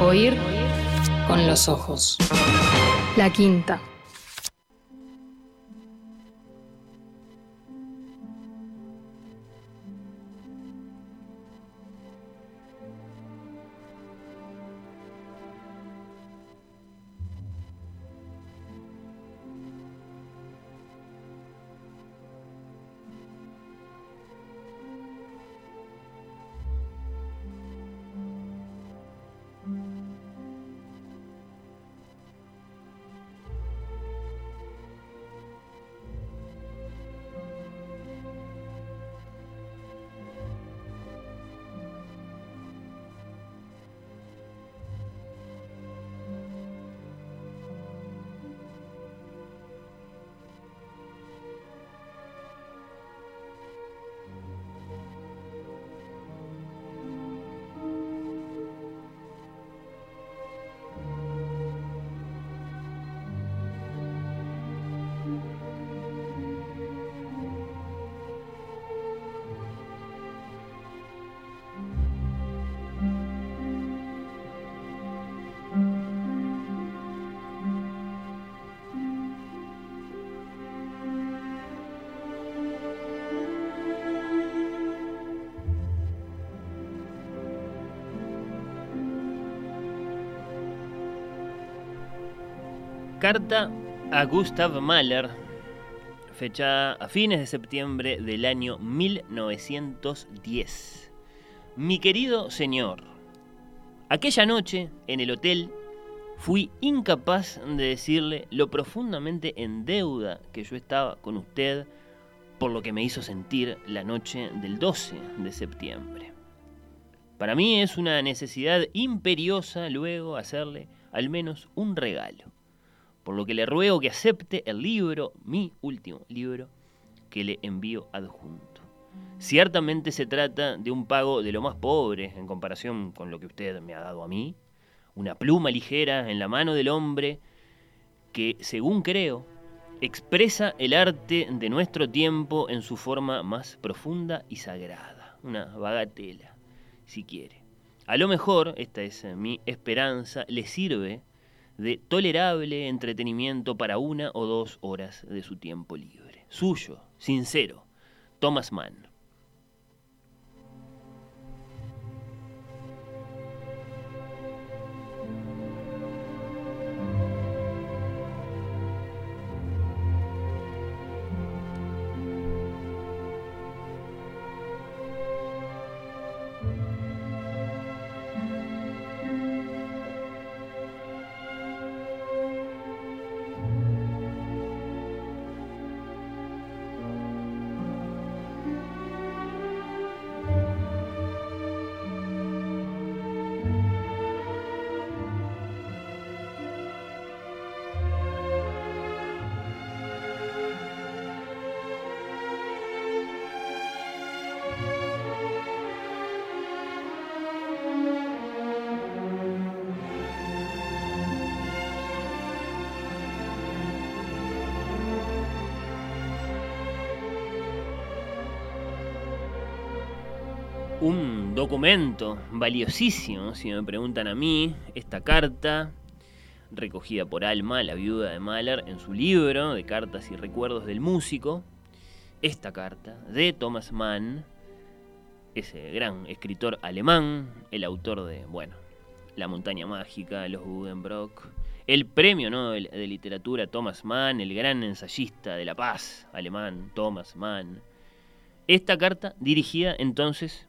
Oír con los ojos. La quinta. Carta a Gustav Mahler, fechada a fines de septiembre del año 1910. Mi querido señor, aquella noche en el hotel fui incapaz de decirle lo profundamente en deuda que yo estaba con usted por lo que me hizo sentir la noche del 12 de septiembre. Para mí es una necesidad imperiosa luego hacerle al menos un regalo por lo que le ruego que acepte el libro, mi último libro, que le envío adjunto. Ciertamente se trata de un pago de lo más pobre en comparación con lo que usted me ha dado a mí, una pluma ligera en la mano del hombre que, según creo, expresa el arte de nuestro tiempo en su forma más profunda y sagrada, una bagatela, si quiere. A lo mejor, esta es mi esperanza, le sirve de tolerable entretenimiento para una o dos horas de su tiempo libre. Suyo, sincero, Thomas Mann. Un documento valiosísimo, si me preguntan a mí, esta carta recogida por Alma, la viuda de Mahler, en su libro de cartas y recuerdos del músico, esta carta de Thomas Mann, ese gran escritor alemán, el autor de, bueno, La montaña mágica, Los Budenbrock, el premio Nobel de literatura Thomas Mann, el gran ensayista de la paz alemán Thomas Mann. Esta carta dirigida entonces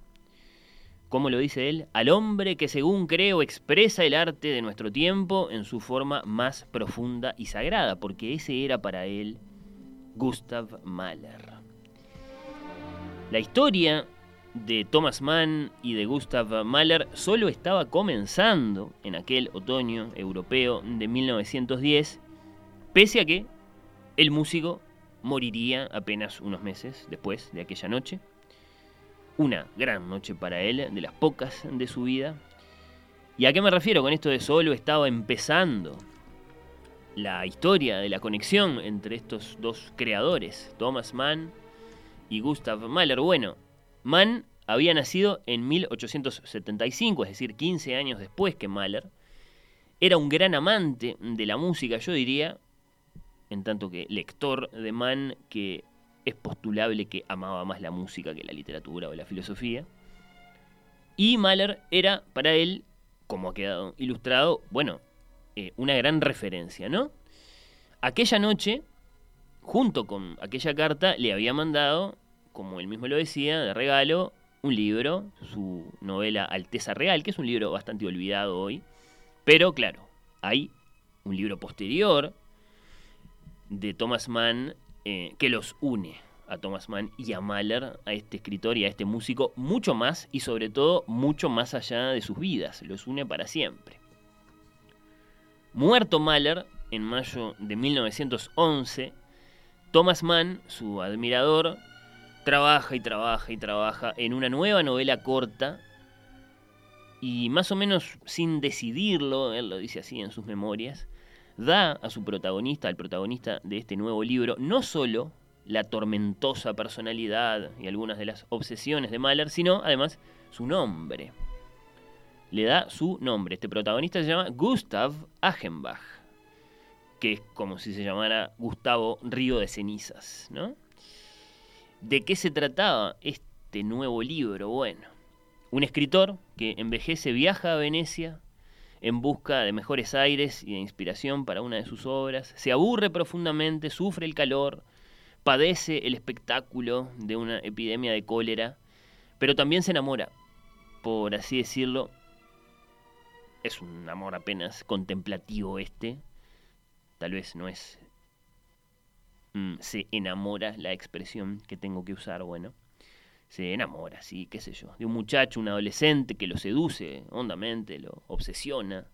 como lo dice él, al hombre que según creo expresa el arte de nuestro tiempo en su forma más profunda y sagrada, porque ese era para él Gustav Mahler. La historia de Thomas Mann y de Gustav Mahler solo estaba comenzando en aquel otoño europeo de 1910, pese a que el músico moriría apenas unos meses después de aquella noche una gran noche para él, de las pocas de su vida. ¿Y a qué me refiero con esto de solo estaba empezando la historia de la conexión entre estos dos creadores, Thomas Mann y Gustav Mahler? Bueno, Mann había nacido en 1875, es decir, 15 años después que Mahler, Era un gran amante de la música, yo diría, en tanto que lector de Mann, que es postulable que amaba más la música que la literatura o la filosofía. Y Mahler era para él, como ha quedado ilustrado, bueno, eh, una gran referencia, ¿no? Aquella noche, junto con aquella carta, le había mandado, como él mismo lo decía, de regalo, un libro, su novela Alteza Real, que es un libro bastante olvidado hoy, pero claro, hay un libro posterior de Thomas Mann eh, que los une a Thomas Mann y a Mahler, a este escritor y a este músico, mucho más y sobre todo mucho más allá de sus vidas, los une para siempre. Muerto Mahler en mayo de 1911, Thomas Mann, su admirador, trabaja y trabaja y trabaja en una nueva novela corta y más o menos sin decidirlo, él lo dice así en sus memorias, da a su protagonista, al protagonista de este nuevo libro, no solo la tormentosa personalidad y algunas de las obsesiones de Mahler, sino además su nombre. Le da su nombre. Este protagonista se llama Gustav Achenbach, que es como si se llamara Gustavo Río de Cenizas, ¿no? ¿De qué se trataba este nuevo libro? Bueno, un escritor que envejece viaja a Venecia en busca de mejores aires y de inspiración para una de sus obras, se aburre profundamente, sufre el calor, padece el espectáculo de una epidemia de cólera, pero también se enamora, por así decirlo. Es un amor apenas contemplativo este, tal vez no es... Mm, se enamora la expresión que tengo que usar, bueno se enamora, sí, qué sé yo, de un muchacho, un adolescente que lo seduce hondamente, lo obsesiona.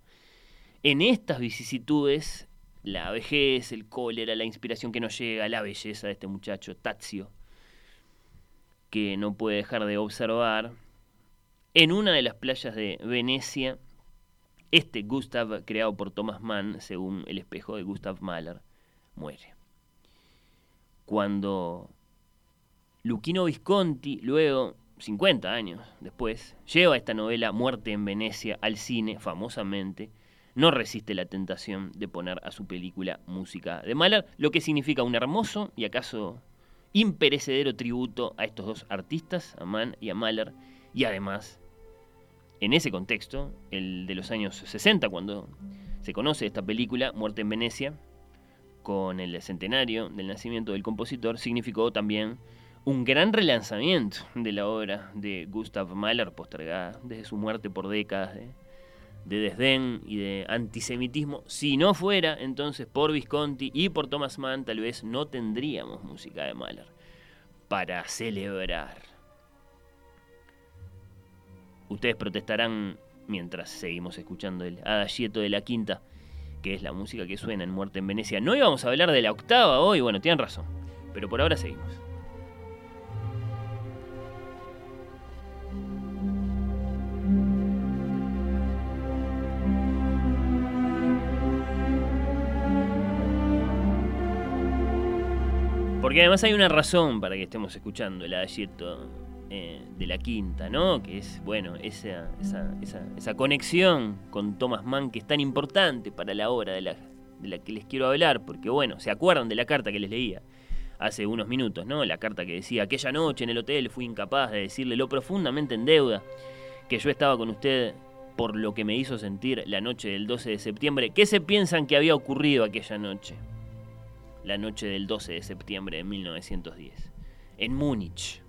En estas vicisitudes, la vejez, el cólera, la inspiración que no llega, la belleza de este muchacho, Tazio, que no puede dejar de observar, en una de las playas de Venecia, este Gustav, creado por Thomas Mann, según el espejo de Gustav Mahler, muere. Cuando Luquino Visconti, luego, 50 años después, lleva esta novela Muerte en Venecia al cine, famosamente, no resiste la tentación de poner a su película música de Mahler, lo que significa un hermoso y acaso imperecedero tributo a estos dos artistas, a Mann y a Mahler, y además, en ese contexto, el de los años 60, cuando se conoce esta película, Muerte en Venecia, con el centenario del nacimiento del compositor, significó también un gran relanzamiento de la obra de Gustav Mahler, postergada desde su muerte por décadas de, desdén y de antisemitismo. Si no fuera entonces por Visconti y por Thomas Mann, tal vez no tendríamos música de Mahler para celebrar. Ustedes protestarán mientras seguimos escuchando el Adagieto de la Quinta, que es la música que suena en Muerte en Venecia. No íbamos a hablar de la octava hoy, bueno, tienen razón, pero por ahora seguimos. Porque además hay una razón para que estemos escuchando el adagieto eh, de la quinta, ¿no? Que es, bueno, esa, esa, conexión con Thomas Mann que es tan importante para la obra de la, de la que les quiero hablar, porque bueno, se acuerdan de la carta que les leía hace unos minutos, ¿no? La carta que decía, aquella noche en el hotel fui incapaz de decirle lo profundamente en deuda que yo estaba con usted por lo que me hizo sentir la noche del 12 de septiembre. ¿Qué se piensan que había ocurrido aquella noche? La noche del 12 de septiembre de 1910, en Múnich,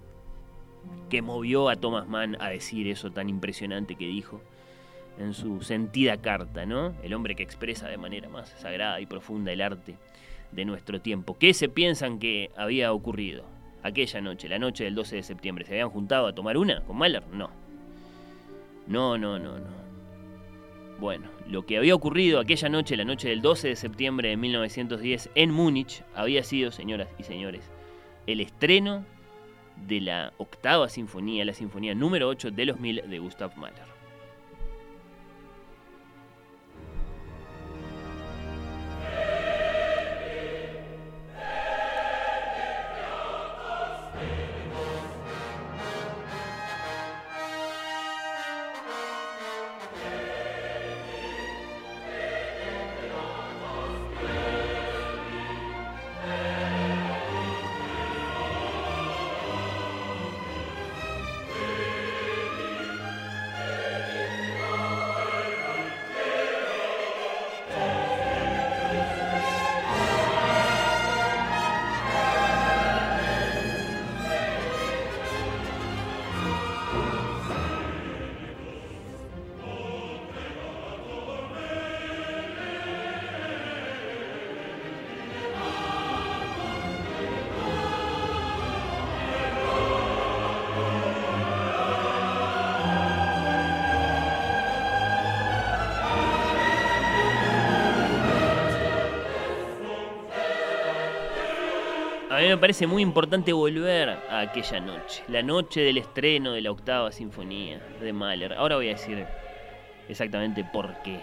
que movió a Thomas Mann a decir eso tan impresionante que dijo en su sentida carta, ¿no? El hombre que expresa de manera más sagrada y profunda el arte de nuestro tiempo. ¿Qué se piensan que había ocurrido aquella noche, la noche del 12 de septiembre? ¿Se habían juntado a tomar una con Mahler? No. No, no, no, no. Bueno, lo que había ocurrido aquella noche, la noche del 12 de septiembre de 1910 en Múnich, había sido, señoras y señores, el estreno de la octava sinfonía, la sinfonía número 8 de los mil de Gustav Mahler. Me parece muy importante volver a aquella noche, la noche del estreno de la octava sinfonía de Mahler. Ahora voy a decir exactamente por qué.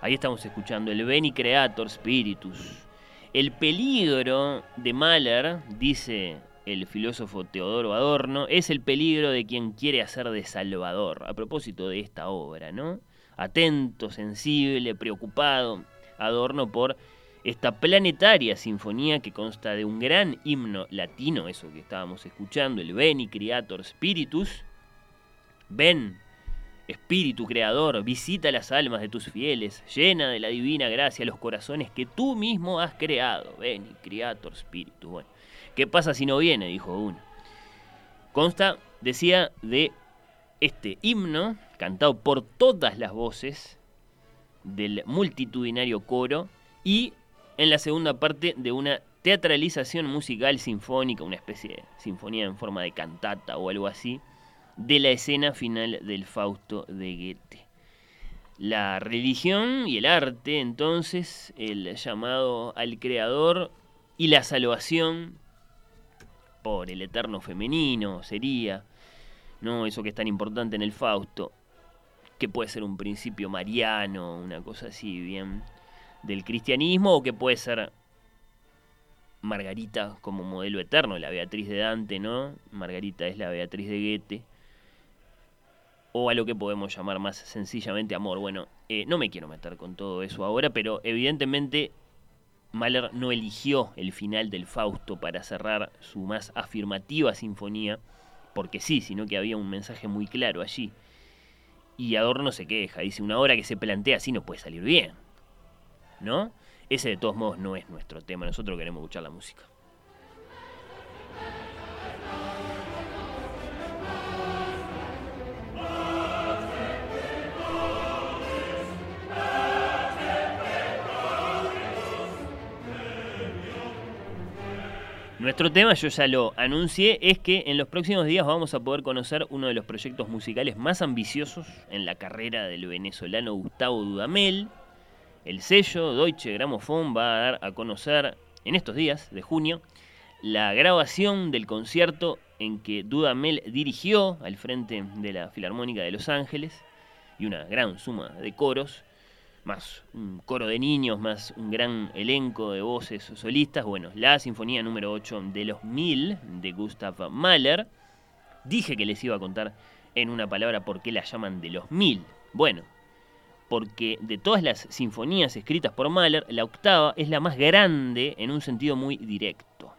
Ahí estamos escuchando el Beni Creator Spiritus. El peligro de Mahler, dice el filósofo Teodoro Adorno, es el peligro de quien quiere hacer de Salvador. A propósito de esta obra, ¿no? Atento, sensible, preocupado, Adorno por esta planetaria sinfonía que consta de un gran himno latino, eso que estábamos escuchando, el Beni Creator Spiritus. Ven, Espíritu Creador, visita las almas de tus fieles, llena de la divina gracia los corazones que tú mismo has creado. Beni Creator Spiritus. Bueno, ¿qué pasa si no viene? dijo uno. Consta, decía, de este himno cantado por todas las voces del multitudinario coro y en la segunda parte de una teatralización musical sinfónica, una especie de sinfonía en forma de cantata o algo así, de la escena final del Fausto de Goethe. La religión y el arte, entonces, el llamado al creador y la salvación por el eterno femenino sería, ¿no? Eso que es tan importante en el Fausto, que puede ser un principio mariano, una cosa así, bien del cristianismo o que puede ser Margarita como modelo eterno, la Beatriz de Dante, ¿no? Margarita es la Beatriz de Goethe. O a lo que podemos llamar más sencillamente amor. Bueno, eh, no me quiero meter con todo eso ahora, pero evidentemente Mahler no eligió el final del Fausto para cerrar su más afirmativa sinfonía, porque sí, sino que había un mensaje muy claro allí. Y Adorno se queja, dice, una obra que se plantea así no puede salir bien. ¿No? Ese de todos modos no es nuestro tema, nosotros queremos escuchar la música. Nuestro tema, yo ya lo anuncié, es que en los próximos días vamos a poder conocer uno de los proyectos musicales más ambiciosos en la carrera del venezolano Gustavo Dudamel, el sello Deutsche Grammophon va a dar a conocer en estos días de junio la grabación del concierto en que Dudamel dirigió al frente de la Filarmónica de Los Ángeles y una gran suma de coros, más un coro de niños, más un gran elenco de voces solistas. Bueno, la Sinfonía número 8 de los Mil de Gustav Mahler. Dije que les iba a contar en una palabra por qué la llaman de los Mil. Bueno, porque de todas las sinfonías escritas por Mahler, la octava es la más grande en un sentido muy directo.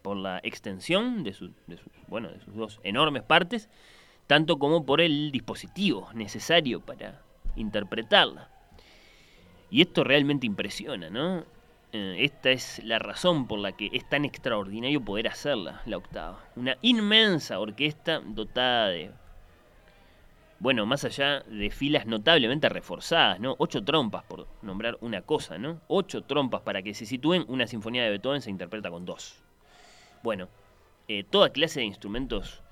Por la extensión de, sus, bueno, de sus dos enormes partes, tanto como por el dispositivo necesario para interpretarla. Y esto realmente impresiona, ¿no? Eh, esta es la razón por la que es tan extraordinario poder hacerla, la octava. Una inmensa orquesta dotada de bueno, más allá de filas notablemente reforzadas, ¿no? Ocho trompas, por nombrar una cosa, ¿no? Ocho trompas para que se sitúen, una sinfonía de Beethoven se interpreta con dos. Bueno, eh, toda clase de instrumentos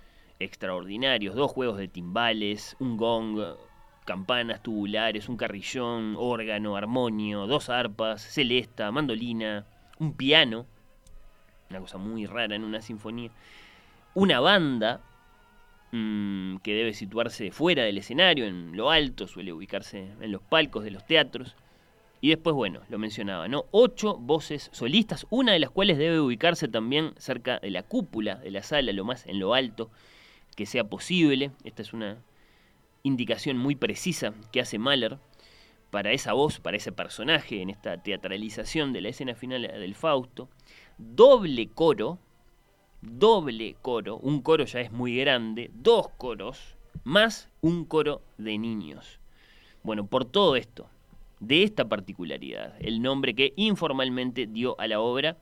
extraordinarios, dos juegos de timbales, un gong, campanas tubulares, un carrillón, órgano, armonio, dos arpas, celesta, mandolina, un piano, una cosa muy rara en una sinfonía, una banda, Mm, que debe situarse fuera del escenario, en lo alto, suele ubicarse en los palcos de los teatros. Y después, bueno, lo mencionaba, ¿no? Ocho voces solistas, una de las cuales debe ubicarse también cerca de la cúpula de la sala, lo más en lo alto que sea posible. Esta es una indicación muy precisa que hace Mahler para esa voz, para ese personaje en esta teatralización de la escena final del Fausto. Doble coro, doble coro, un coro ya es muy grande, dos coros, más un coro de niños. Bueno, por todo esto, de esta particularidad, el nombre que informalmente dio a la obra,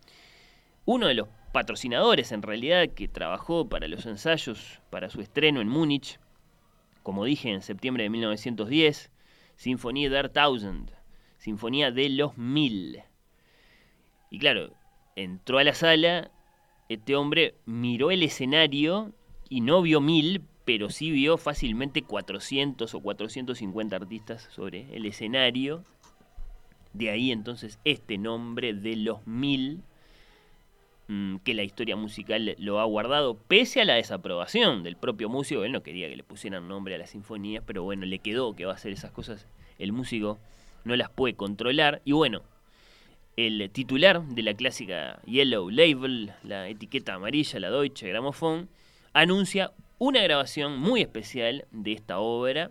uno de los patrocinadores en realidad que trabajó para los ensayos para su estreno en Múnich, como dije en septiembre de 1910, Sinfonía der Tausend, Sinfonía de los Mil. Y claro, entró a la sala este hombre miró el escenario y no vio mil, pero sí vio fácilmente 400 o 450 artistas sobre el escenario. De ahí entonces este nombre de los mil. mm, que la historia musical lo ha guardado, pese a la desaprobación del propio músico. Él no quería que le pusieran nombre a las sinfonías, pero bueno, le quedó que va a hacer esas cosas. El músico no las puede controlar. Y bueno, el titular de la clásica Yellow Label, la etiqueta amarilla, la Deutsche Grammophon, anuncia una grabación muy especial de esta obra.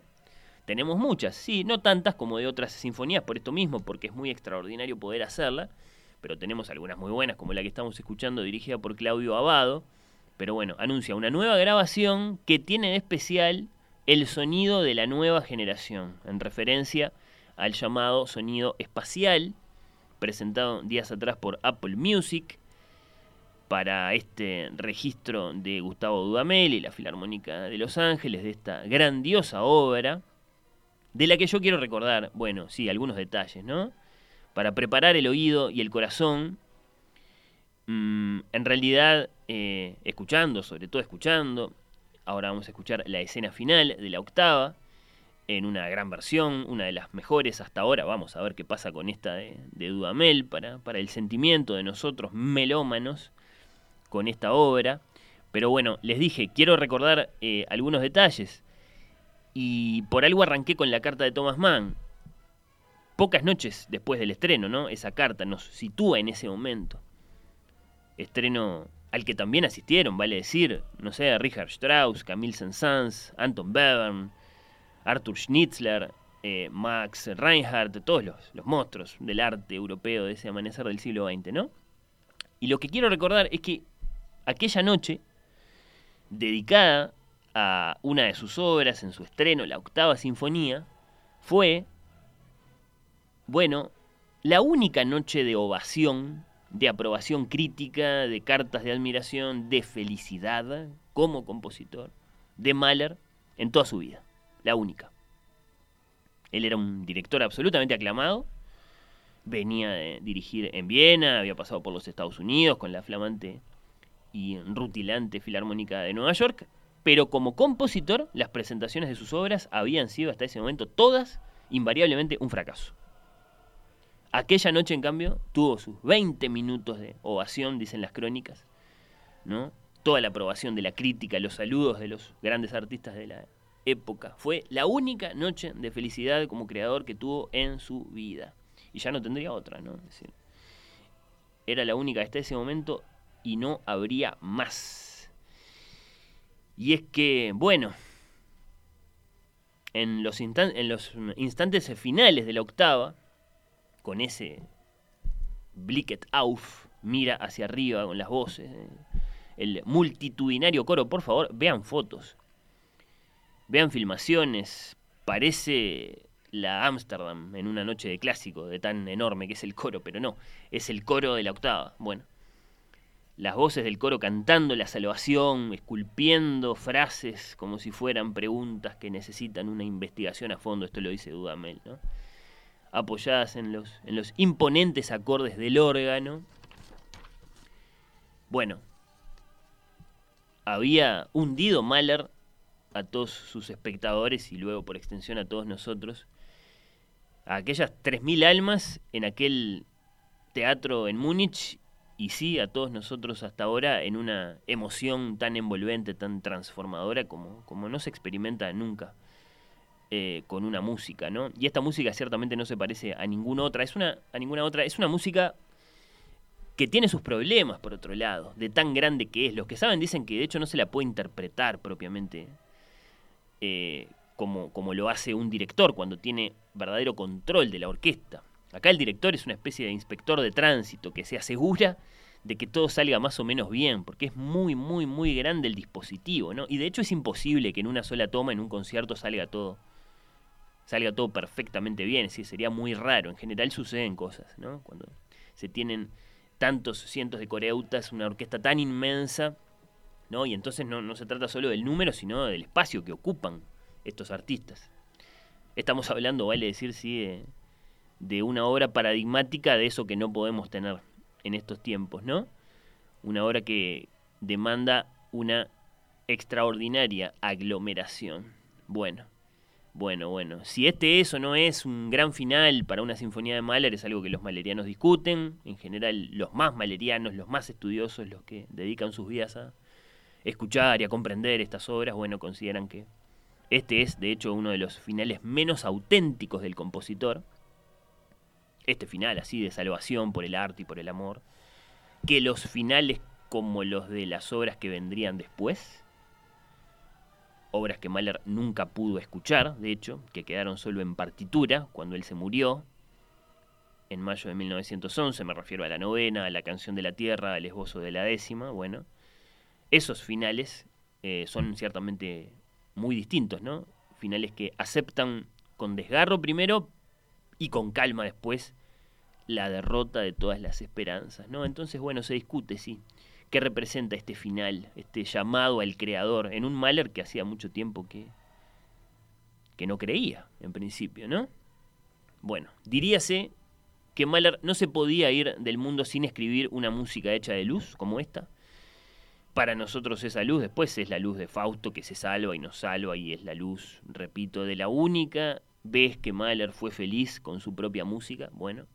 Tenemos muchas, sí, no tantas como de otras sinfonías por esto mismo, porque es muy extraordinario poder hacerla, pero tenemos algunas muy buenas, como la que estamos escuchando, dirigida por Claudio Abado. Pero bueno, anuncia una nueva grabación que tiene de especial el sonido de la nueva generación, en referencia al llamado sonido espacial, presentado días atrás por Apple Music para este registro de Gustavo Dudamel y la Filarmónica de Los Ángeles, de esta grandiosa obra, de la que yo quiero recordar, bueno, sí, algunos detalles, ¿no? Para preparar el oído y el corazón, mm, en realidad, eh, escuchando, sobre todo escuchando, ahora vamos a escuchar la escena final de la octava, en una gran versión, una de las mejores hasta ahora. Vamos a ver qué pasa con esta de, Dudamel para, para el sentimiento de nosotros melómanos con esta obra. Pero bueno, les dije, quiero recordar eh, algunos detalles. Y por algo arranqué con la carta de Thomas Mann. Pocas noches después del estreno, ¿no? Esa carta nos sitúa en ese momento. Estreno al que también asistieron, vale decir, no sé, Richard Strauss, Camille Saint-Saëns, Anton Bevern, Arthur Schnitzler, eh, Max Reinhardt, todos los, los, monstruos del arte europeo de ese amanecer del siglo XX, ¿no? Y lo que quiero recordar es que aquella noche, dedicada a una de sus obras en su estreno, la octava sinfonía, fue, bueno, la única noche de ovación, de aprobación crítica, de cartas de admiración, de felicidad como compositor de Mahler en toda su vida la única. Él era un director absolutamente aclamado, venía de dirigir en Viena, había pasado por los Estados Unidos con la flamante y rutilante Filarmónica de Nueva York, pero como compositor las presentaciones de sus obras habían sido hasta ese momento todas invariablemente un fracaso. Aquella noche, en cambio, tuvo sus 20 minutos de ovación, dicen las crónicas, ¿no? Toda la aprobación de la crítica, los saludos de los grandes artistas de la época. Fue la única noche de felicidad como creador que tuvo en su vida. Y ya no tendría otra, ¿no? era la única hasta ese momento y no habría más. Y es que, bueno, en los, en los instantes finales de la octava, con ese Blicket auf, mira hacia arriba con las voces, eh, el multitudinario coro, por favor, vean fotos Vean filmaciones, parece la Ámsterdam en una noche de clásico, de tan enorme que es el coro, pero no, es el coro de la octava. Bueno, las voces del coro cantando la salvación, esculpiendo frases como si fueran preguntas que necesitan una investigación a fondo, esto lo dice Dudamel, ¿no? apoyadas en los, en los imponentes acordes del órgano. Bueno, había hundido Mahler a todos sus espectadores y luego por extensión a todos nosotros, a aquellas 3.000 almas en aquel teatro en Múnich y sí a todos nosotros hasta ahora en una emoción tan envolvente, tan transformadora como, como no se experimenta nunca eh, con una música, ¿no? Y esta música ciertamente no se parece a ninguna otra, es una, a ninguna otra, es una música que tiene sus problemas por otro lado, de tan grande que es. Los que saben dicen que de hecho no se la puede interpretar propiamente eh, como, como lo hace un director cuando tiene verdadero control de la orquesta. Acá el director es una especie de inspector de tránsito que se asegura de que todo salga más o menos bien, porque es muy, muy, muy grande el dispositivo, ¿no? Y de hecho es imposible que en una sola toma, en un concierto, salga todo, salga todo perfectamente bien, sí, sería muy raro. En general suceden cosas, ¿no? Cuando se tienen tantos cientos de coreutas, una orquesta tan inmensa, ¿no? Y entonces no, se trata solo del número, sino del espacio que ocupan estos artistas. Estamos hablando, vale decir, sí, de, una obra paradigmática de eso que no podemos tener en estos tiempos, ¿no? Una obra que demanda una extraordinaria aglomeración. Bueno, Bueno, bueno, si este es o no es un gran final para una sinfonía de Mahler es algo que los malerianos discuten. En general, los más malerianos, los más estudiosos, los que dedican sus vidas a escuchar y a comprender estas obras, bueno, consideran que este es, de hecho, uno de los finales menos auténticos del compositor. Este final así de salvación por el arte y por el amor. Que los finales como los de las obras que vendrían después obras que Mahler nunca pudo escuchar, de hecho, que quedaron solo en partitura cuando él se murió, en mayo de 1911, me refiero a la novena, a la canción de la tierra, al esbozo de la décima, bueno, esos finales eh, son ciertamente muy distintos, ¿no? Finales que aceptan con desgarro primero y con calma después la derrota de todas las esperanzas, ¿no? Entonces, bueno, se discute, sí qué representa este final, este llamado al creador, en un Mahler que hacía mucho tiempo que, que no creía, en principio, ¿no? Bueno, diríase que Mahler no se podía ir del mundo sin escribir una música hecha de luz como esta. Para nosotros esa luz después es la luz de Fausto que se salva y nos salva y es la luz, repito, de la única vez que Mahler fue feliz con su propia música. Bueno,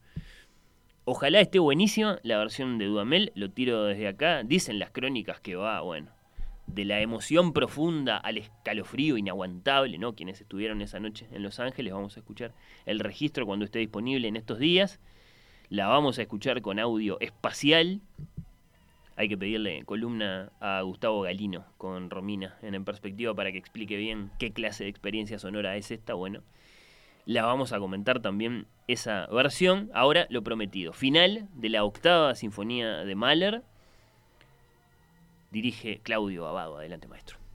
Ojalá esté buenísima la versión de Dudamel, lo tiro desde acá. Dicen las crónicas que va, bueno, de la emoción profunda al escalofrío inaguantable, ¿no? Quienes estuvieron esa noche en Los Ángeles, vamos a escuchar el registro cuando esté disponible en estos días. La vamos a escuchar con audio espacial. Hay que pedirle columna a Gustavo Galino con Romina en, perspectiva para que explique bien qué clase de experiencia sonora es esta. Bueno, la vamos a comentar también esa versión. Ahora lo prometido. Final de la octava sinfonía de Mahler. Dirige Claudio Abado. Adelante, maestro.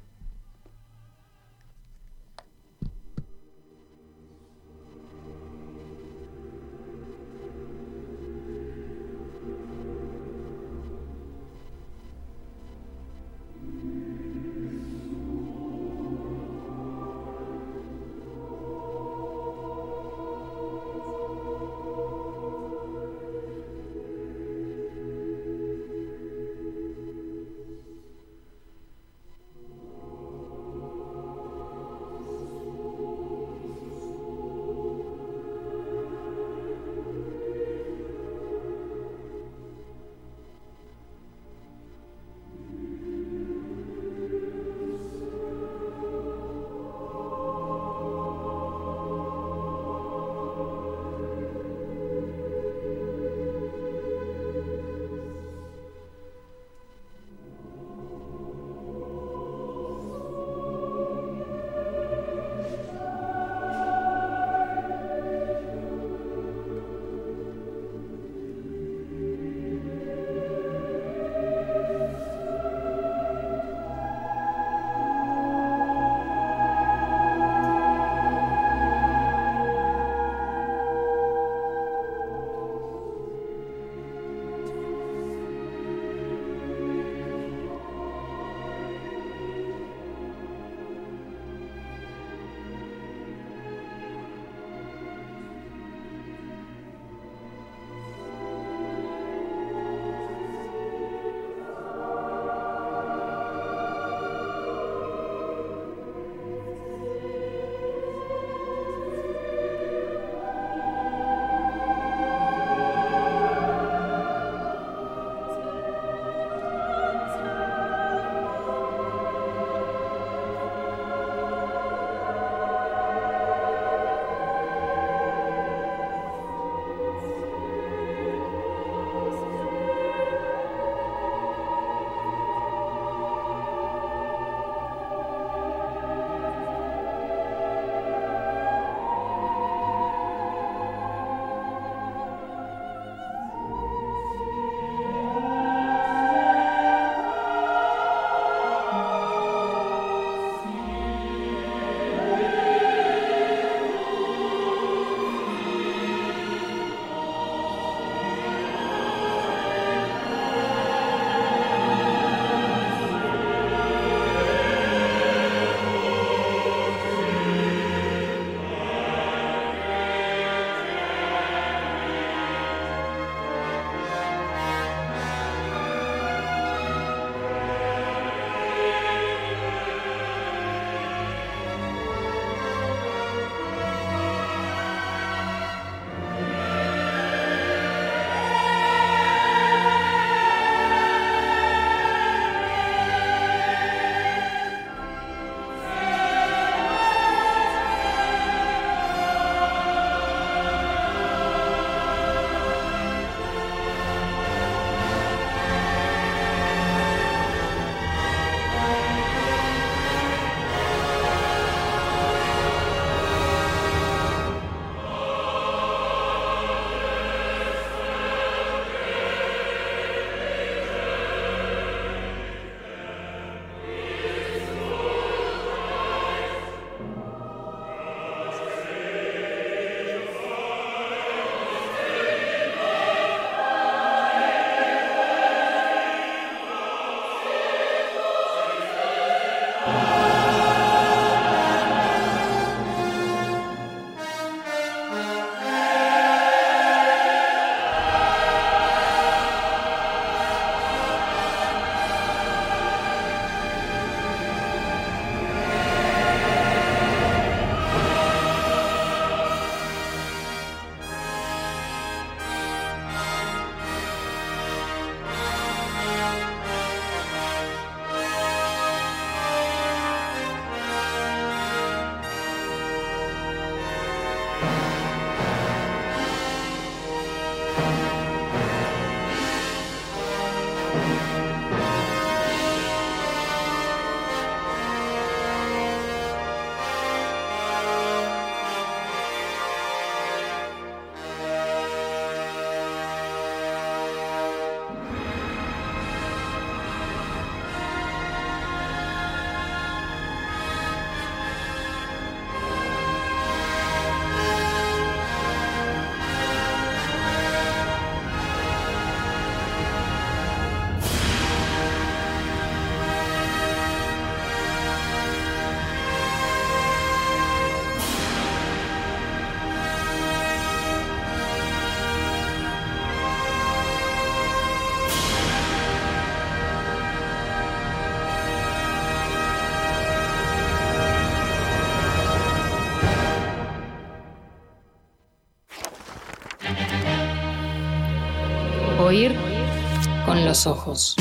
Los ojos.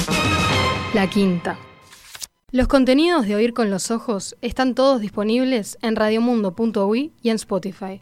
La quinta. Los contenidos de Oír con los ojos están todos disponibles en radiomundo.uy y en Spotify.